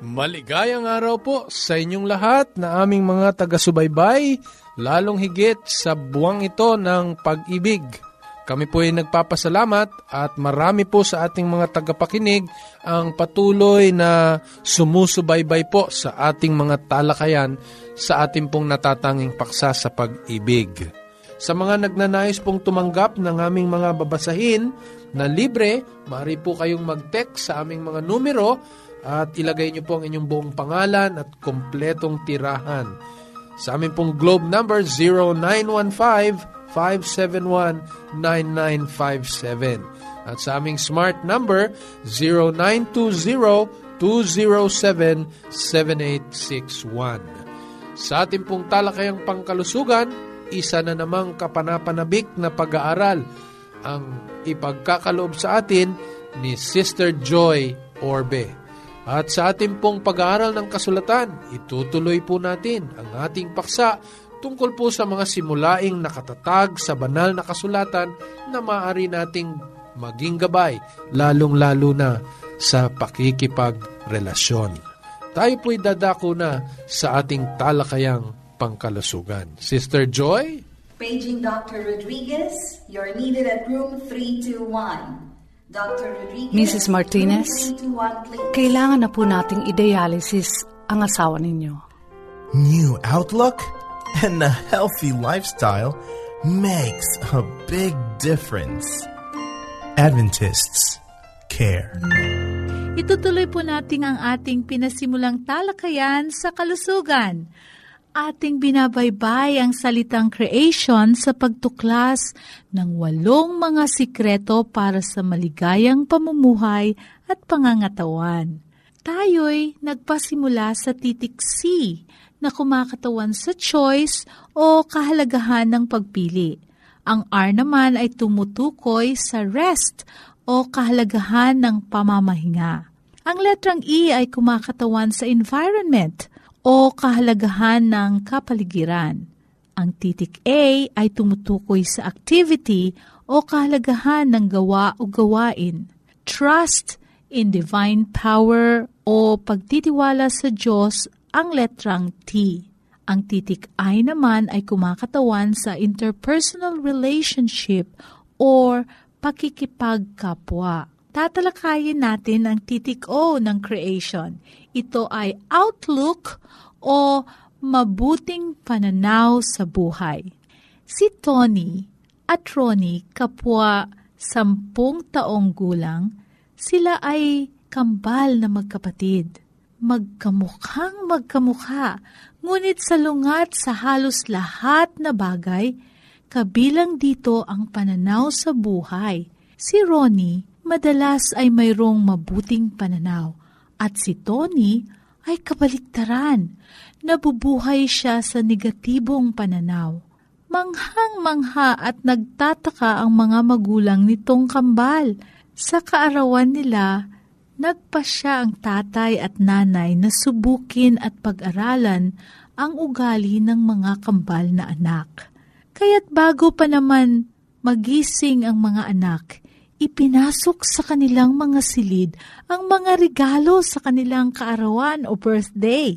Maligayang araw po sa inyong lahat na aming mga taga-subaybay, lalong higit sa buwang ito ng pag-ibig kami po ay nagpapasalamat at marami po sa ating mga tagapakinig ang patuloy na sumusubaybay po sa ating mga talakayan sa ating pong natatanging paksa sa pag-ibig. Sa mga nagnanais pong tumanggap ng aming mga babasahin na libre, maaari po kayong mag-text sa aming mga numero at ilagay niyo po ang inyong buong pangalan at kompletong tirahan. Sa aming pong globe number 0915 0917-571-9957. At sa aming smart number, 0920-207-7861. Sa ating pong talakayang pangkalusugan, isa na namang kapanapanabik na pag-aaral ang ipagkakaloob sa atin ni Sister Joy Orbe. At sa ating pong pag-aaral ng kasulatan, itutuloy po natin ang ating paksa tungkol po sa mga simulaing nakatatag sa banal na kasulatan na maaari nating maging gabay, lalong-lalo na sa pakikipagrelasyon. Tayo po'y dadako na sa ating talakayang pangkalusugan. Sister Joy? Paging Dr. Rodriguez, you're needed at room 321. Mrs. Martinez, kailangan na po nating idealisis ang asawa ninyo. New outlook? and a healthy lifestyle makes a big difference. Adventists care. Itutuloy po natin ang ating pinasimulang talakayan sa kalusugan. Ating binabaybay ang salitang creation sa pagtuklas ng walong mga sikreto para sa maligayang pamumuhay at pangangatawan. Tayo'y nagpasimula sa titik C na kumakatawan sa choice o kahalagahan ng pagpili. Ang R naman ay tumutukoy sa rest o kahalagahan ng pamamahinga. Ang letrang E ay kumakatawan sa environment o kahalagahan ng kapaligiran. Ang titik A ay tumutukoy sa activity o kahalagahan ng gawa o gawain. Trust in divine power o pagtitiwala sa Diyos ang letrang T. Ang titik I naman ay kumakatawan sa interpersonal relationship or pakikipagkapwa. Tatalakayin natin ang titik O ng creation. Ito ay outlook o mabuting pananaw sa buhay. Si Tony at Ronnie, kapwa sampung taong gulang, sila ay kambal na magkapatid magkamukhang magkamukha, ngunit salungat sa halos lahat na bagay, kabilang dito ang pananaw sa buhay. Si Ronnie madalas ay mayroong mabuting pananaw at si Tony ay kabaliktaran. Nabubuhay siya sa negatibong pananaw. Manghang-mangha at nagtataka ang mga magulang nitong kambal. Sa kaarawan nila, nagpasya ang tatay at nanay na subukin at pag-aralan ang ugali ng mga kambal na anak. Kaya't bago pa naman magising ang mga anak, ipinasok sa kanilang mga silid ang mga regalo sa kanilang kaarawan o birthday.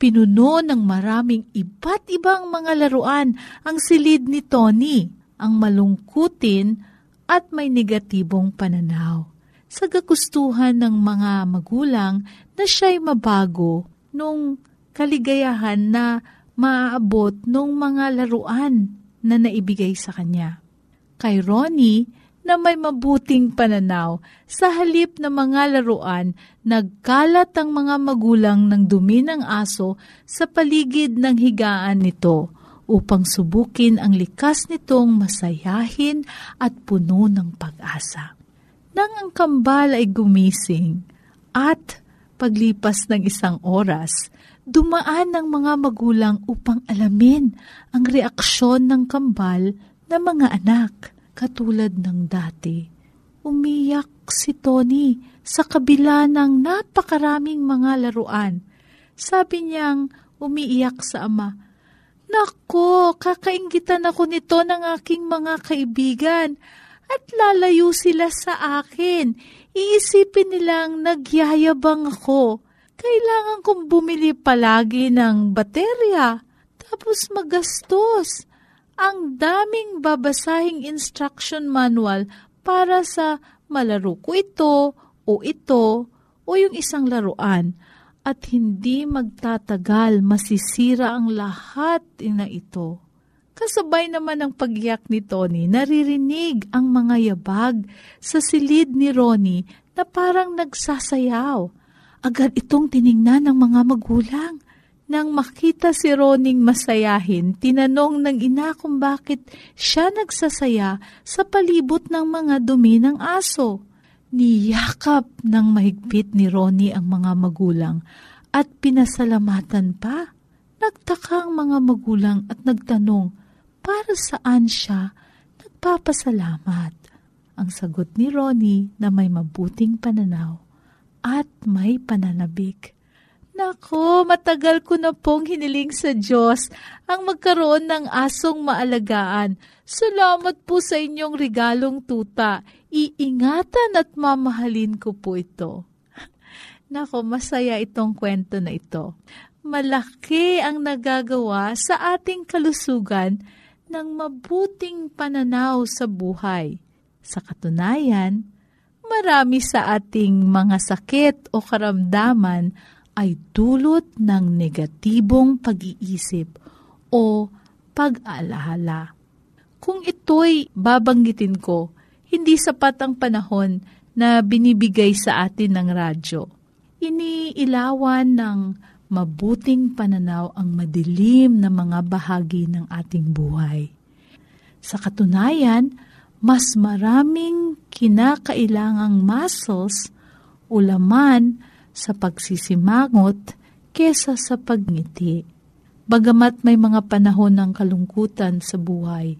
Pinuno ng maraming iba't ibang mga laruan ang silid ni Tony, ang malungkutin at may negatibong pananaw sa gagustuhan ng mga magulang na siya'y mabago nung kaligayahan na maaabot nung mga laruan na naibigay sa kanya. Kay Ronnie, na may mabuting pananaw. Sa halip na mga laruan, nagkalat ang mga magulang ng dumi ng aso sa paligid ng higaan nito upang subukin ang likas nitong masayahin at puno ng pag-asa. Nang ang kambal ay gumising at paglipas ng isang oras, dumaan ng mga magulang upang alamin ang reaksyon ng kambal na mga anak katulad ng dati. Umiyak si Tony sa kabila ng napakaraming mga laruan. Sabi niyang umiiyak sa ama, Nako, kakaingitan ako nito ng aking mga kaibigan at lalayo sila sa akin. Iisipin nilang nagyayabang ako. Kailangan kong bumili palagi ng baterya, tapos magastos. Ang daming babasahing instruction manual para sa malaro ko ito o ito o yung isang laruan at hindi magtatagal masisira ang lahat na ito. Kasabay naman ng pagyak ni Tony, naririnig ang mga yabag sa silid ni Ronnie na parang nagsasayaw. Agad itong tiningnan ng mga magulang. Nang makita si Roning masayahin, tinanong ng ina kung bakit siya nagsasaya sa palibot ng mga dumi ng aso. Niyakap ng mahigpit ni Ronnie ang mga magulang at pinasalamatan pa. Nagtaka ang mga magulang at nagtanong, para saan siya nagpapasalamat? Ang sagot ni Ronnie na may mabuting pananaw at may pananabik. Nako, matagal ko na pong hiniling sa Diyos ang magkaroon ng asong maalagaan. Salamat po sa inyong regalong tuta. Iingatan at mamahalin ko po ito. Nako, masaya itong kwento na ito. Malaki ang nagagawa sa ating kalusugan ng mabuting pananaw sa buhay. Sa katunayan, marami sa ating mga sakit o karamdaman ay dulot ng negatibong pag-iisip o pag-aalahala. Kung ito'y babanggitin ko, hindi sapat ang panahon na binibigay sa atin ng radyo. Iniilawan ng mabuting pananaw ang madilim na mga bahagi ng ating buhay. Sa katunayan, mas maraming kinakailangang muscles o laman sa pagsisimangot kesa sa pagngiti. Bagamat may mga panahon ng kalungkutan sa buhay,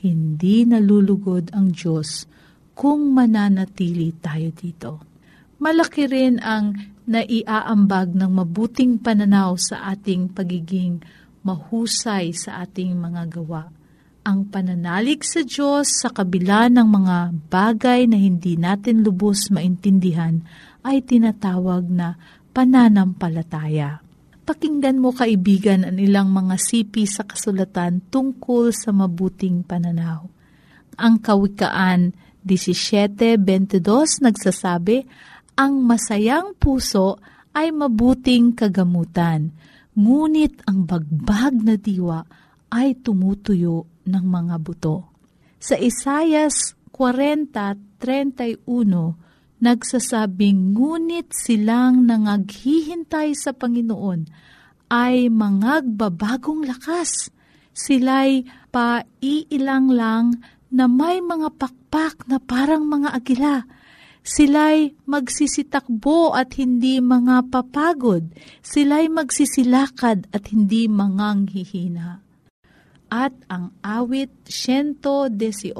hindi nalulugod ang Diyos kung mananatili tayo dito. Malaki rin ang naiaambag ng mabuting pananaw sa ating pagiging mahusay sa ating mga gawa. Ang pananalig sa Diyos sa kabila ng mga bagay na hindi natin lubos maintindihan ay tinatawag na pananampalataya. Pakinggan mo kaibigan ang ilang mga sipi sa kasulatan tungkol sa mabuting pananaw. Ang Kawikaan 17.22 nagsasabi, Ang masayang puso ay mabuting kagamutan, ngunit ang bagbag na diwa ay tumutuyo ng mga buto. Sa Isayas 40.31, nagsasabing ngunit silang nangaghihintay sa Panginoon ay mangagbabagong lakas. Sila'y paiilang lang na may mga pakpak na parang mga agila. Sila'y magsisitakbo at hindi mga papagod. Sila'y magsisilakad at hindi manganghihina. At ang awit 118.6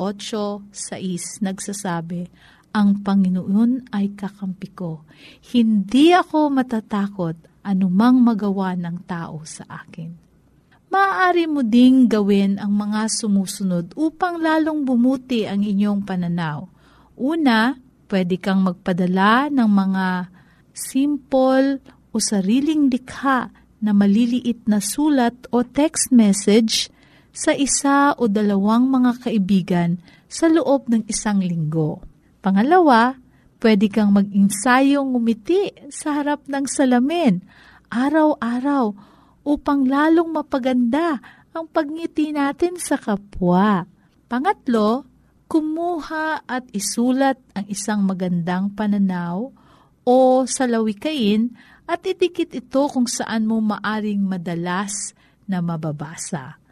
nagsasabi, ang Panginoon ay kakampi ko. Hindi ako matatakot anumang magawa ng tao sa akin. Maaari mo ding gawin ang mga sumusunod upang lalong bumuti ang inyong pananaw. Una, pwede kang magpadala ng mga simple o sariling likha na maliliit na sulat o text message sa isa o dalawang mga kaibigan sa loob ng isang linggo. Pangalawa, pwede kang mag-insayong ngumiti sa harap ng salamin araw-araw upang lalong mapaganda ang pagngiti natin sa kapwa. Pangatlo, kumuha at isulat ang isang magandang pananaw o salawikain at idikit ito kung saan mo maaring madalas na mababasa.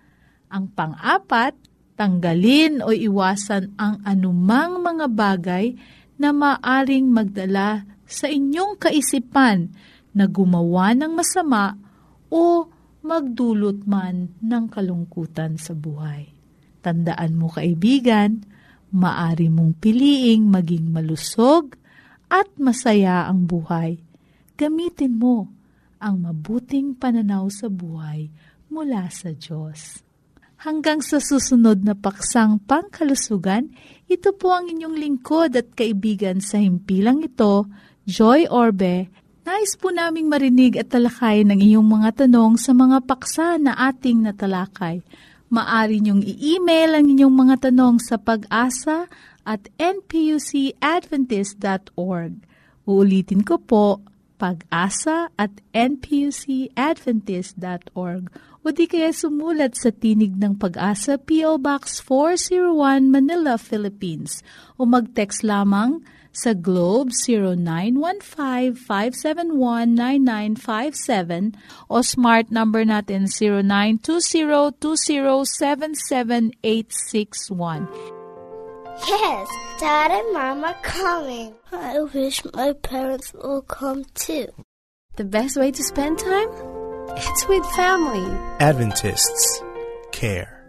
Ang pang-apat, tanggalin o iwasan ang anumang mga bagay na maaring magdala sa inyong kaisipan na gumawa ng masama o magdulot man ng kalungkutan sa buhay. Tandaan mo kaibigan, maari mong piliing maging malusog at masaya ang buhay. Gamitin mo ang mabuting pananaw sa buhay mula sa Diyos. Hanggang sa susunod na paksang pangkalusugan, ito po ang inyong lingkod at kaibigan sa himpilang ito, Joy Orbe. Nais po naming marinig at talakay ng iyong mga tanong sa mga paksa na ating natalakay. Maari niyong i-email ang inyong mga tanong sa pag-asa at npucadventist.org. Uulitin ko po, pag-asa at npucadventist.org o di kaya sumulat sa Tinig ng Pag-asa P.O. Box 401 Manila, Philippines o mag-text lamang sa Globe 0915-571-9957 o smart number natin 0920-2077861. Yes, Dad and Mom are coming. I wish my parents will come too. The best way to spend time? It's with family. Adventists care.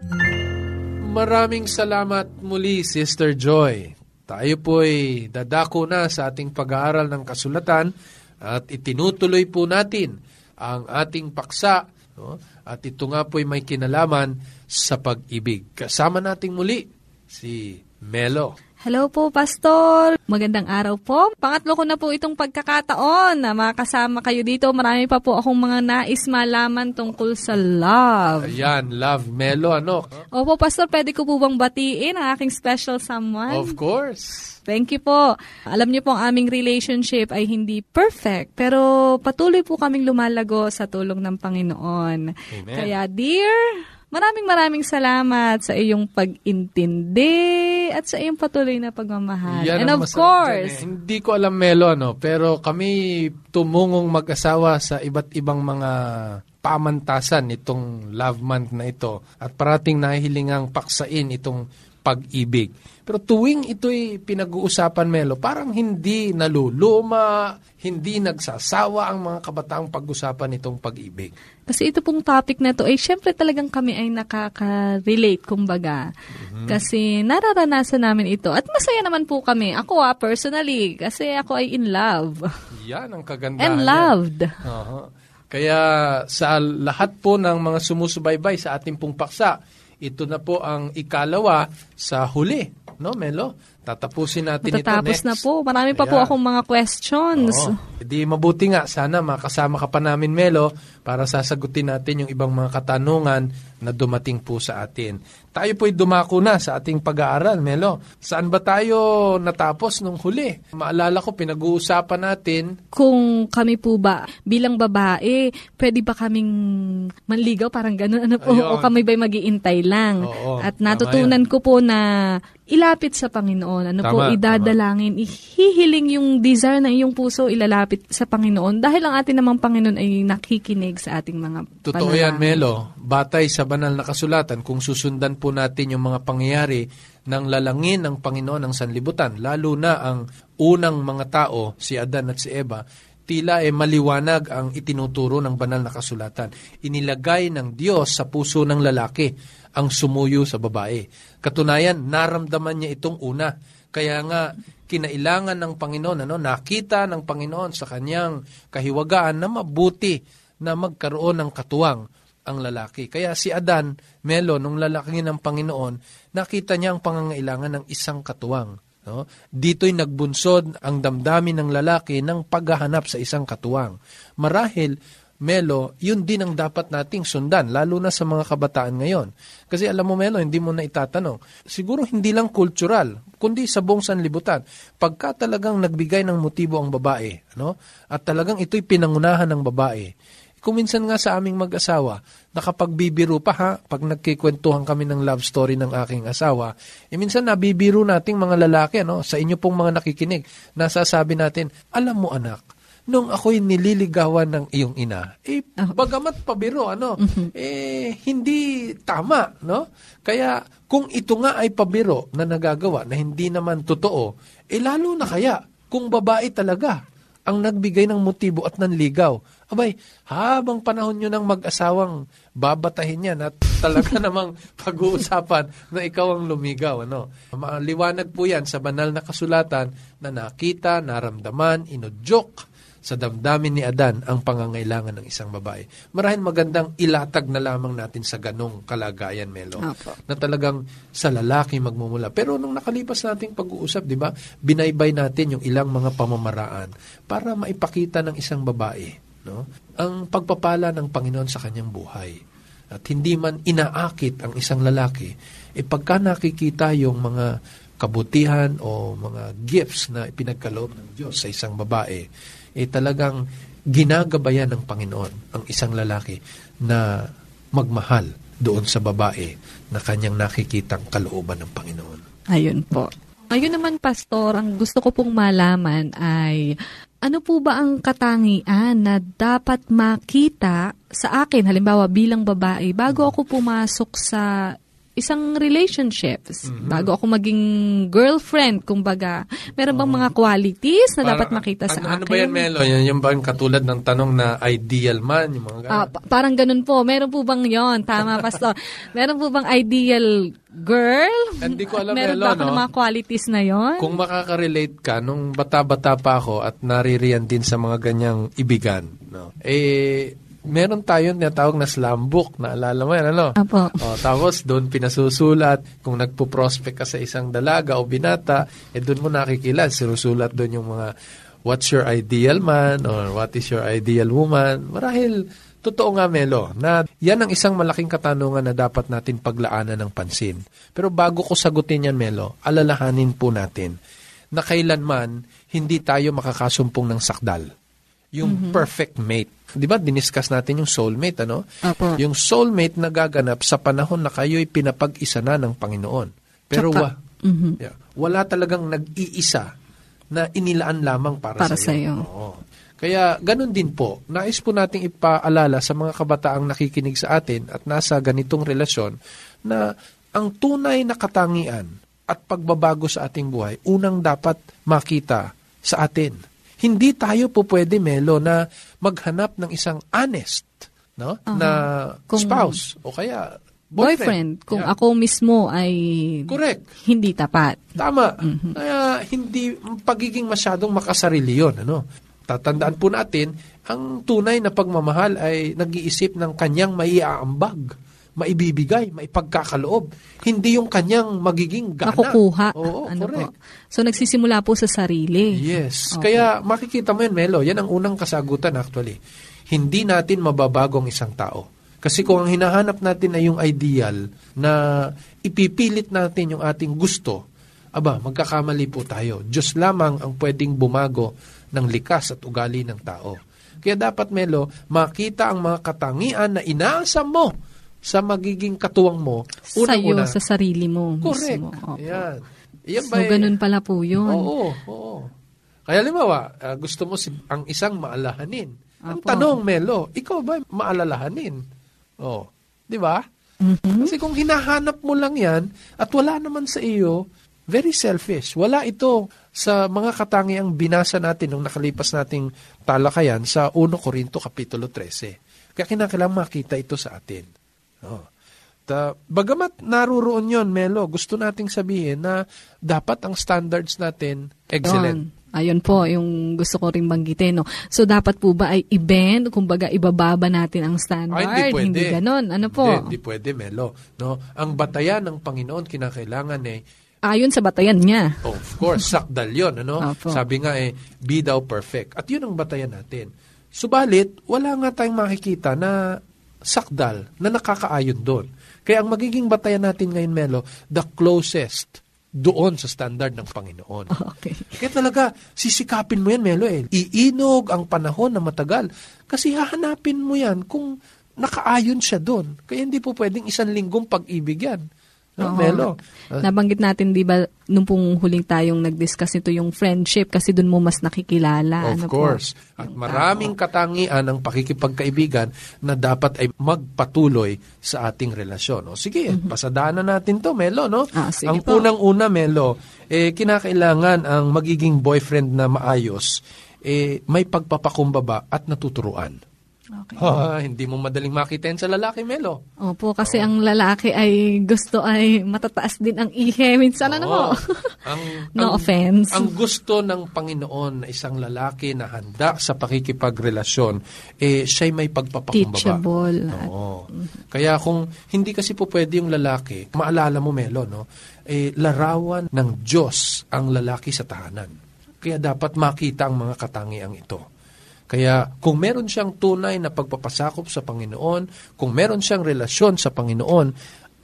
Maraming salamat muli, Sister Joy. Tayo po'y dadako na sa ating pag-aaral ng kasulatan at itinutuloy po natin ang ating paksa no? at ito nga po'y may kinalaman sa pag-ibig. Kasama nating muli si Melo. Hello po, Pastor. Magandang araw po. Pangatlo ko na po itong pagkakataon na makasama kayo dito. Marami pa po akong mga nais malaman tungkol sa love. Ayan, Love Melo, ano? Opo, Pastor, pwede ko po bang batiin ang aking special someone? Of course. Thank you po. Alam niyo po ang aming relationship ay hindi perfect, pero patuloy po kaming lumalago sa tulong ng Panginoon. Amen. Kaya, dear, maraming maraming salamat sa iyong pag-intindi at sa iyong patuloy na pagmamahal. Yan And of course, dyan eh. Hindi ko alam Melo, ano, pero kami tumungong mag-asawa sa iba't ibang mga pamantasan itong love month na ito at parating nahihilingang paksain itong pag-ibig. Pero tuwing ito'y pinag-uusapan, Melo, parang hindi naluluma, hindi nagsasawa ang mga kabataang pag-usapan itong pag-ibig. Kasi ito pong topic na to, ay syempre talagang kami ay nakaka-relate, kumbaga. Mm-hmm. Kasi nararanasan namin ito. At masaya naman po kami. Ako ah, personally, kasi ako ay in love. Yan ang kagandahan. And loved. Aha. Kaya sa lahat po ng mga sumusubaybay sa ating pong paksa, ito na po ang ikalawa sa huli. No, Melo? Tatapusin natin Matatapos ito na next. po. Marami pa po Ayan. akong mga questions. Oo. Di mabuti nga, sana makasama ka pa namin, Melo, para sasagutin natin yung ibang mga katanungan na dumating po sa atin. Tayo po'y dumako na sa ating pag-aaral, Melo. Saan ba tayo natapos nung huli? Maalala ko, pinag-uusapan natin Kung kami po ba, bilang babae, pwede ba kaming manligaw? Parang ganun. Ano po? Ayun. O kami ba'y mag-iintay lang? Oo, At tama natutunan ko po na ilapit sa Panginoon. Ano po, Tama, idadalangin, ihihiling yung desire ng iyong puso, ilalapit sa Panginoon. Dahil ang ating namang Panginoon ay nakikinig sa ating mga Totoo panalangin. yan, Melo. Batay sa banal na kasulatan, kung susundan po natin yung mga pangyayari ng lalangin ng Panginoon ng sanlibutan, lalo na ang unang mga tao, si Adan at si Eva, tila e maliwanag ang itinuturo ng banal na kasulatan. Inilagay ng Diyos sa puso ng lalaki ang sumuyo sa babae. Katunayan, naramdaman niya itong una. Kaya nga, kinailangan ng Panginoon, ano, nakita ng Panginoon sa kanyang kahiwagaan na mabuti na magkaroon ng katuwang ang lalaki. Kaya si Adan, Melo, nung lalaki ng Panginoon, nakita niya ang pangangailangan ng isang katuwang. No? Dito'y nagbunsod ang damdamin ng lalaki ng paghahanap sa isang katuwang. Marahil, Melo, yun din ang dapat nating sundan, lalo na sa mga kabataan ngayon. Kasi alam mo, Melo, hindi mo na itatanong. Siguro hindi lang cultural, kundi sa buong sanlibutan. Pagka talagang nagbigay ng motibo ang babae, ano? at talagang ito'y pinangunahan ng babae, kuminsan nga sa aming mag-asawa, nakapagbibiro pa ha, pag nagkikwentuhan kami ng love story ng aking asawa, eh minsan nabibiro nating mga lalaki, ano, sa inyo pong mga nakikinig, nasasabi natin, alam mo anak, nung ako'y nililigawan ng iyong ina, eh, bagamat pabiro, ano, eh, hindi tama, no? Kaya, kung ito nga ay pabiro na nagagawa, na hindi naman totoo, eh, lalo na kaya, kung babae talaga, ang nagbigay ng motibo at nanligaw. Abay, habang panahon nyo ng mag-asawang babatahin yan at talaga namang pag-uusapan na ikaw ang lumigaw. Ano? Maliwanag po yan sa banal na kasulatan na nakita, naramdaman, inudyok sa damdamin ni Adan ang pangangailangan ng isang babae. Marahil magandang ilatag na lamang natin sa ganong kalagayan, Melo. Opo. Na talagang sa lalaki magmumula. Pero nung nakalipas nating pag-uusap, di ba, binaybay natin yung ilang mga pamamaraan para maipakita ng isang babae no, ang pagpapala ng Panginoon sa kanyang buhay. At hindi man inaakit ang isang lalaki, e pagka nakikita yung mga kabutihan o mga gifts na ipinagkaloob ng Diyos sa isang babae, eh talagang ginagabayan ng Panginoon ang isang lalaki na magmahal doon sa babae na kanyang nakikitang kalooban ng Panginoon. Ayun po. Ayun naman, Pastor, ang gusto ko pong malaman ay ano po ba ang katangian na dapat makita sa akin, halimbawa bilang babae, bago ako pumasok sa isang relationships, bago ako maging girlfriend, kumbaga, meron bang mga qualities na dapat Parang- makita sa ano, akin? Ano ba yan, Melo? Yan, yung ba yung katulad ng tanong na ideal man? Yung mga ganun? Ah, pa- parang ganun po. Meron po bang yon Tama, Pastor. Meron po bang ideal girl? Hindi ko alam, Meron Melo, ba ako no? ng mga qualities na yon? Kung makaka-relate ka, nung bata-bata pa ako at naririyan din sa mga ganyang ibigan, no? eh, meron tayong tinatawag na slam book. Naalala mo yan, ano? Apo. O, tapos doon pinasusulat, kung nagpo-prospect ka sa isang dalaga o binata, eh doon mo nakikilala, sinusulat doon yung mga what's your ideal man or what is your ideal woman. Marahil, totoo nga Melo, na yan ang isang malaking katanungan na dapat natin paglaanan ng pansin. Pero bago ko sagutin yan Melo, alalahanin po natin na kailanman hindi tayo makakasumpong ng sakdal. Yung perfect mate. Di ba, diniscuss natin yung soulmate, ano? Apo. Yung soulmate na gaganap sa panahon na kayo'y pinapag-isa na ng Panginoon. Pero Tsaka- wa, yeah, wala talagang nag-iisa na inilaan lamang para, Para sa iyo. Oo. Kaya ganun din po, nais po nating ipaalala sa mga kabataang nakikinig sa atin at nasa ganitong relasyon na ang tunay na katangian at pagbabago sa ating buhay, unang dapat makita sa atin. Hindi tayo po pwede, Melo, na maghanap ng isang honest no? na Kung- spouse o kaya Boyfriend. boyfriend. Kung Yeah. ako mismo ay Correct. hindi tapat. Tama. Kaya hindi pagiging masyadong makasarili yun. Ano? Tatandaan po natin, ang tunay na pagmamahal ay nag-iisip ng kanyang maiaambag, maibibigay, maipagkakaloob. Hindi yung kanyang magiging gana. Nakukuha. Oo, ano correct. po. So, nagsisimula po sa sarili. Yes. Okay. Kaya makikita mo yun, Melo. Yan ang unang kasagutan actually. Hindi natin mababago ang isang tao. Kasi kung ang hinahanap natin ay yung ideal na ipipilit natin yung ating gusto, aba, magkakamali po tayo. Diyos lamang ang pwedeng bumago ng likas at ugali ng tao. Kaya dapat, Melo, makita ang mga katangian na inaasam mo sa magiging katuwang mo. Sa'yo, Unang-una, sa sarili mo correct. mismo. Opo. Yan. Yan So, ba'y- ganun pala po yun. Oo, oo. Kaya limawa, ah, gusto mo si, ang isang maalahanin. Ang Apo. tanong, Melo, ikaw ba maalalahanin? Oh, di ba? Mhm. Kasi kung hinahanap mo lang yan at wala naman sa iyo, very selfish. Wala ito sa mga katangiang binasa natin nung nakalipas nating talakayan sa 1 Korinto Kapitulo 13. Kaya kinakailangan makita ito sa atin. Oh. Ta, bagamat naruroon yon Melo, gusto nating sabihin na dapat ang standards natin excellent. Yun. Ayun po, yung gusto ko rin banggitin. No? So, dapat po ba ay i-bend? Kumbaga, ibababa natin ang standard? Ay, hindi pwede. ganon. Ano po? Hindi, hindi pwede, Melo. No? Ang batayan ng Panginoon kinakailangan eh, Ayon sa batayan niya. oh, of course, sakdal yun. Ano? Opo. Sabi nga eh, be thou perfect. At yun ang batayan natin. Subalit, wala nga tayong makikita na sakdal na nakakaayon doon. Kaya ang magiging batayan natin ngayon, Melo, the closest doon sa standard ng Panginoon. Okay. Kaya talaga, sisikapin mo yan, Melo, eh. Iinog ang panahon na matagal. Kasi hahanapin mo yan kung nakaayon siya doon. Kaya hindi po pwedeng isang linggong pag-ibig yan. No, Oo. Melo? Ah, Nabanggit natin, di ba, nung pong huling tayong nag-discuss ito, yung friendship, kasi dun mo mas nakikilala. Of ano po, course. At yung maraming tao. katangian ng pakikipagkaibigan na dapat ay magpatuloy sa ating relasyon. O sige, pasadaanan natin to, Melo, no? Mm-hmm. Ah, ang po. unang-una, Melo, eh, kinakailangan ang magiging boyfriend na maayos, eh, may pagpapakumbaba at natuturuan. Okay. Ha, hindi mo madaling makita yan sa lalaki, Melo. Opo, kasi ang lalaki ay gusto ay matataas din ang ihe. Minsan ano mo? ang, No ang- offense. Ang gusto ng Panginoon na isang lalaki na handa sa pakikipagrelasyon, eh, siya'y may pagpapakumbaba. Teachable. Oo. Kaya kung hindi kasi po pwede yung lalaki, maalala mo, Melo, no? Eh, larawan ng Diyos ang lalaki sa tahanan. Kaya dapat makita ang mga katangiang ito. Kaya kung meron siyang tunay na pagpapasakop sa Panginoon, kung meron siyang relasyon sa Panginoon,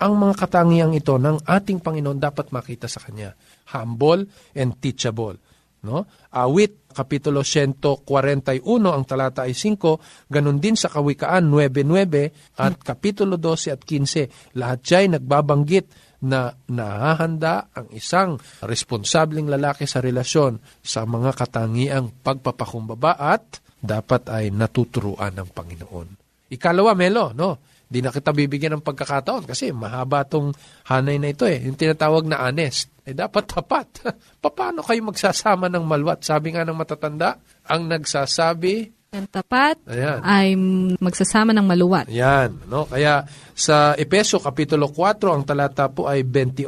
ang mga katangiang ito ng ating Panginoon dapat makita sa Kanya. Humble and teachable. No? Awit, Kapitulo 141, ang talata ay 5, ganun din sa Kawikaan 9.9 at Kapitulo 12 at 15. Lahat siya ay nagbabanggit na nahahanda ang isang responsableng lalaki sa relasyon sa mga katangiang pagpapakumbaba at dapat ay natuturuan ng Panginoon. Ikalawa, Melo, no? Di na kita bibigyan ng pagkakataon kasi mahaba tong hanay na ito eh. Yung tinatawag na honest. Eh dapat tapat. Paano kayo magsasama ng malwat? Sabi nga ng matatanda, ang nagsasabi, Ang tapat ayan, ay magsasama ng maluwat. Yan, no? Kaya sa Epeso kapitulo 4 ang talata po ay 28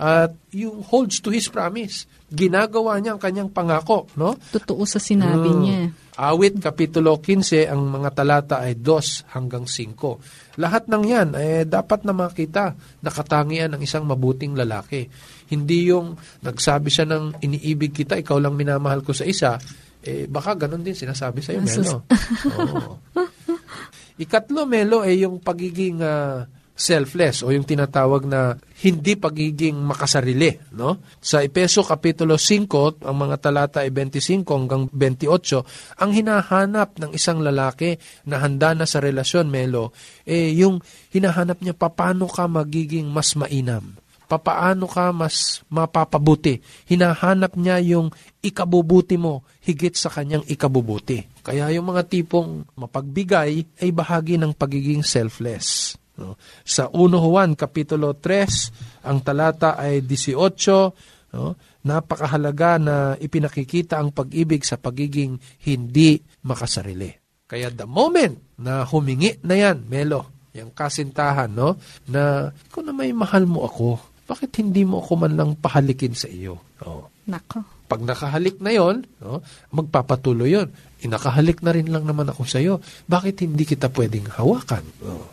at yung holds to his promise. Ginagawa niya ang kanyang pangako, no? Totoo sa sinabi Mm. niya. Awit kapitulo 15 ang mga talata ay 2 hanggang 5. Lahat ng 'yan eh dapat na makita na katangian ng isang mabuting lalaki. Hindi yung nagsabi siya ng iniibig kita, ikaw lang minamahal ko sa isa, eh baka ganun din sinasabi sa iyo, sus- Melo. Oo. Ikatlo, Melo, ay yung pagiging ah, selfless o yung tinatawag na hindi pagiging makasarili. No? Sa Epeso Kapitulo 5, ang mga talata ay 25 hanggang 28, ang hinahanap ng isang lalaki na handa na sa relasyon, Melo, eh yung hinahanap niya paano ka magiging mas mainam papaano ka mas mapapabuti. Hinahanap niya yung ikabubuti mo higit sa kanyang ikabubuti. Kaya yung mga tipong mapagbigay ay bahagi ng pagiging selfless. No? Sa 1 Juan Kapitulo 3, ang talata ay 18, no? napakahalaga na ipinakikita ang pag-ibig sa pagiging hindi makasarili. Kaya the moment na humingi na yan, Melo, yung kasintahan, no? Na, ikaw na may mahal mo ako, bakit hindi mo ako man lang pahalikin sa iyo? Oh. Nako. Pag nakahalik na yon, no, magpapatuloy yon. Inakahalik na rin lang naman ako sa iyo. Bakit hindi kita pwedeng hawakan? Oh.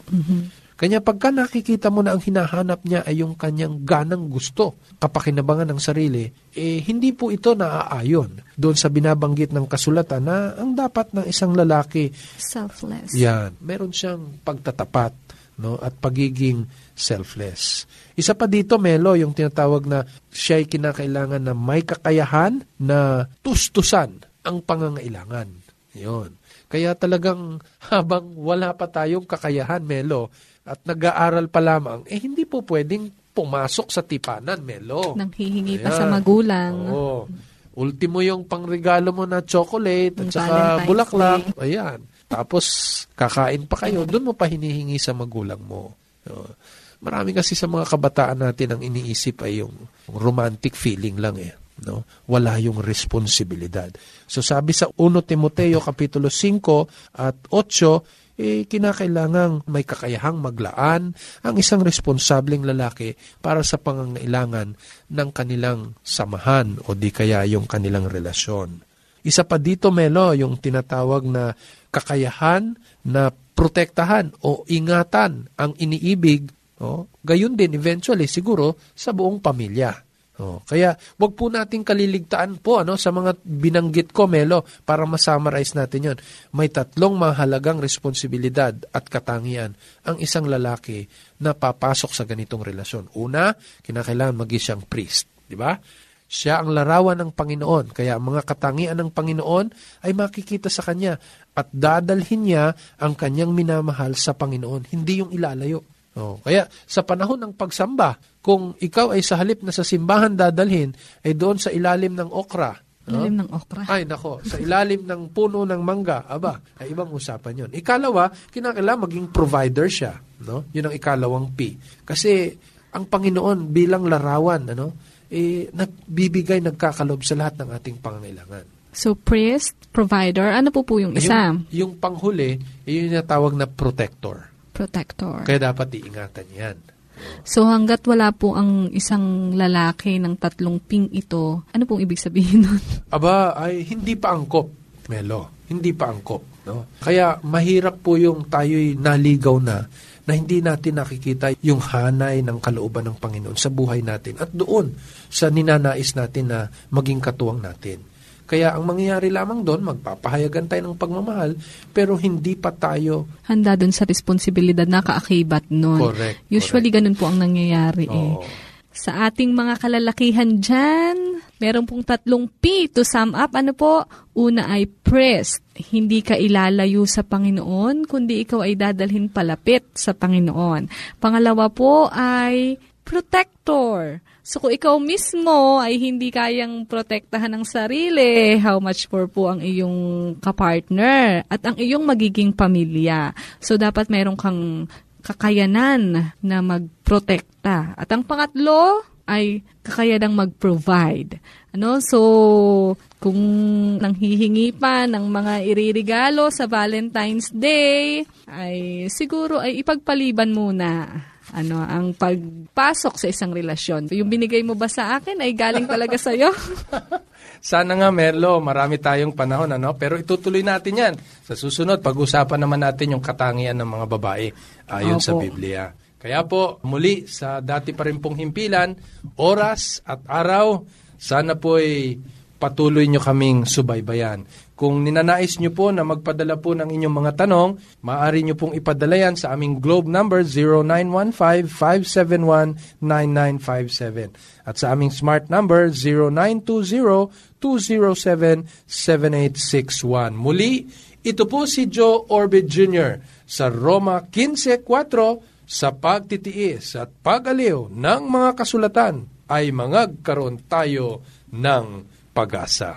Kanya pagka nakikita mo na ang hinahanap niya ay yung kanyang ganang gusto, kapakinabangan ng sarili, eh hindi po ito naaayon doon sa binabanggit ng kasulatan na ang dapat ng isang lalaki Selfless. yan, meron siyang pagtatapat no at pagiging selfless. Isa pa dito, Melo, yung tinatawag na siya ay kinakailangan na may kakayahan na tustusan ang pangangailangan. Yon. Kaya talagang habang wala pa tayong kakayahan, Melo, at nag-aaral pa lamang, eh hindi po pwedeng pumasok sa tipanan, Melo. Nang hihingi pa Ayan. sa magulang. Oo. Ultimo yung pangregalo mo na chocolate at Yung saka Valentine's bulaklak. Ayan. Tapos kakain pa kayo, doon mo pa hinihingi sa magulang mo. Oo. Marami kasi sa mga kabataan natin ang iniisip ay yung romantic feeling lang eh. No? Wala yung responsibilidad. So sabi sa 1 Timoteo Kapitulo 5 at 8, eh, kinakailangang may kakayahang maglaan ang isang responsableng lalaki para sa pangangailangan ng kanilang samahan o di kaya yung kanilang relasyon. Isa pa dito, Melo, yung tinatawag na kakayahan na protektahan o ingatan ang iniibig, o, gayon din eventually siguro sa buong pamilya. Oh, kaya wag po nating kaliligtaan po ano sa mga binanggit ko Melo para ma-summarize natin 'yon. May tatlong mahalagang responsibilidad at katangian ang isang lalaki na papasok sa ganitong relasyon. Una, kinakailangan maging siyang priest, di ba? Siya ang larawan ng Panginoon, kaya ang mga katangian ng Panginoon ay makikita sa kanya at dadalhin niya ang kanyang minamahal sa Panginoon, hindi yung ilalayo. Oh, kaya sa panahon ng pagsamba, kung ikaw ay sa halip na sa simbahan dadalhin, ay doon sa ilalim ng okra. no? Ilalim ng okra. Ay, nako. Sa ilalim ng puno ng mangga. Aba, ay ibang usapan yon. Ikalawa, kinakailangan maging provider siya. No? Yun ang ikalawang P. Kasi ang Panginoon bilang larawan, ano, eh, nagbibigay, nagkakalob sa lahat ng ating pangangailangan. So, priest, provider, ano po po yung isa? Yung, yung panghuli, eh, yun yung tawag na protector. Protector. Kaya dapat iingatan yan. So, hanggat wala po ang isang lalaki ng tatlong ping ito, ano pong ibig sabihin nun? Aba, ay hindi pa angkop, Melo. Hindi pa angkop. No? Kaya mahirap po yung tayo'y naligaw na na hindi natin nakikita yung hanay ng kalooban ng Panginoon sa buhay natin at doon sa ninanais natin na maging katuwang natin. Kaya ang mangyayari lamang doon, magpapahayagan tayo ng pagmamahal, pero hindi pa tayo Handa dun sa responsibilidad na kaakibat nun. Correct, Usually, ganun po ang nangyayari eh. Oo. Sa ating mga kalalakihan dyan, meron pong tatlong P to sum up. Ano po? Una ay priest. Hindi ka ilalayo sa Panginoon, kundi ikaw ay dadalhin palapit sa Panginoon. Pangalawa po ay protector. So kung ikaw mismo ay hindi kayang protektahan ng sarili, how much more po ang iyong kapartner at ang iyong magiging pamilya. So dapat meron kang kakayanan na magprotekta. At ang pangatlo ay kakayanang mag-provide. Ano? So, kung nanghihingi pa ng mga iririgalo sa Valentine's Day, ay siguro ay ipagpaliban muna ano ang pagpasok sa isang relasyon. Yung binigay mo ba sa akin ay galing talaga sa iyo? Sana nga, Merlo, marami tayong panahon, ano? Pero itutuloy natin yan. Sa susunod, pag-usapan naman natin yung katangian ng mga babae ayon sa. Biblia. Kaya po, muli, sa dati pa rin pong himpilan, oras at araw, sana po ay patuloy nyo kaming subaybayan. Kung ninanais nyo po na magpadala po ng inyong mga tanong, maaari nyo pong ipadala yan sa aming globe number 0915-571-9957 at sa aming smart number 0920-207-7861. Muli, ito po si Joe Orbit Jr. sa Roma 15.4 sa pagtitiis at pag-aliw ng mga kasulatan ay mangagkaroon tayo ng pag-asa.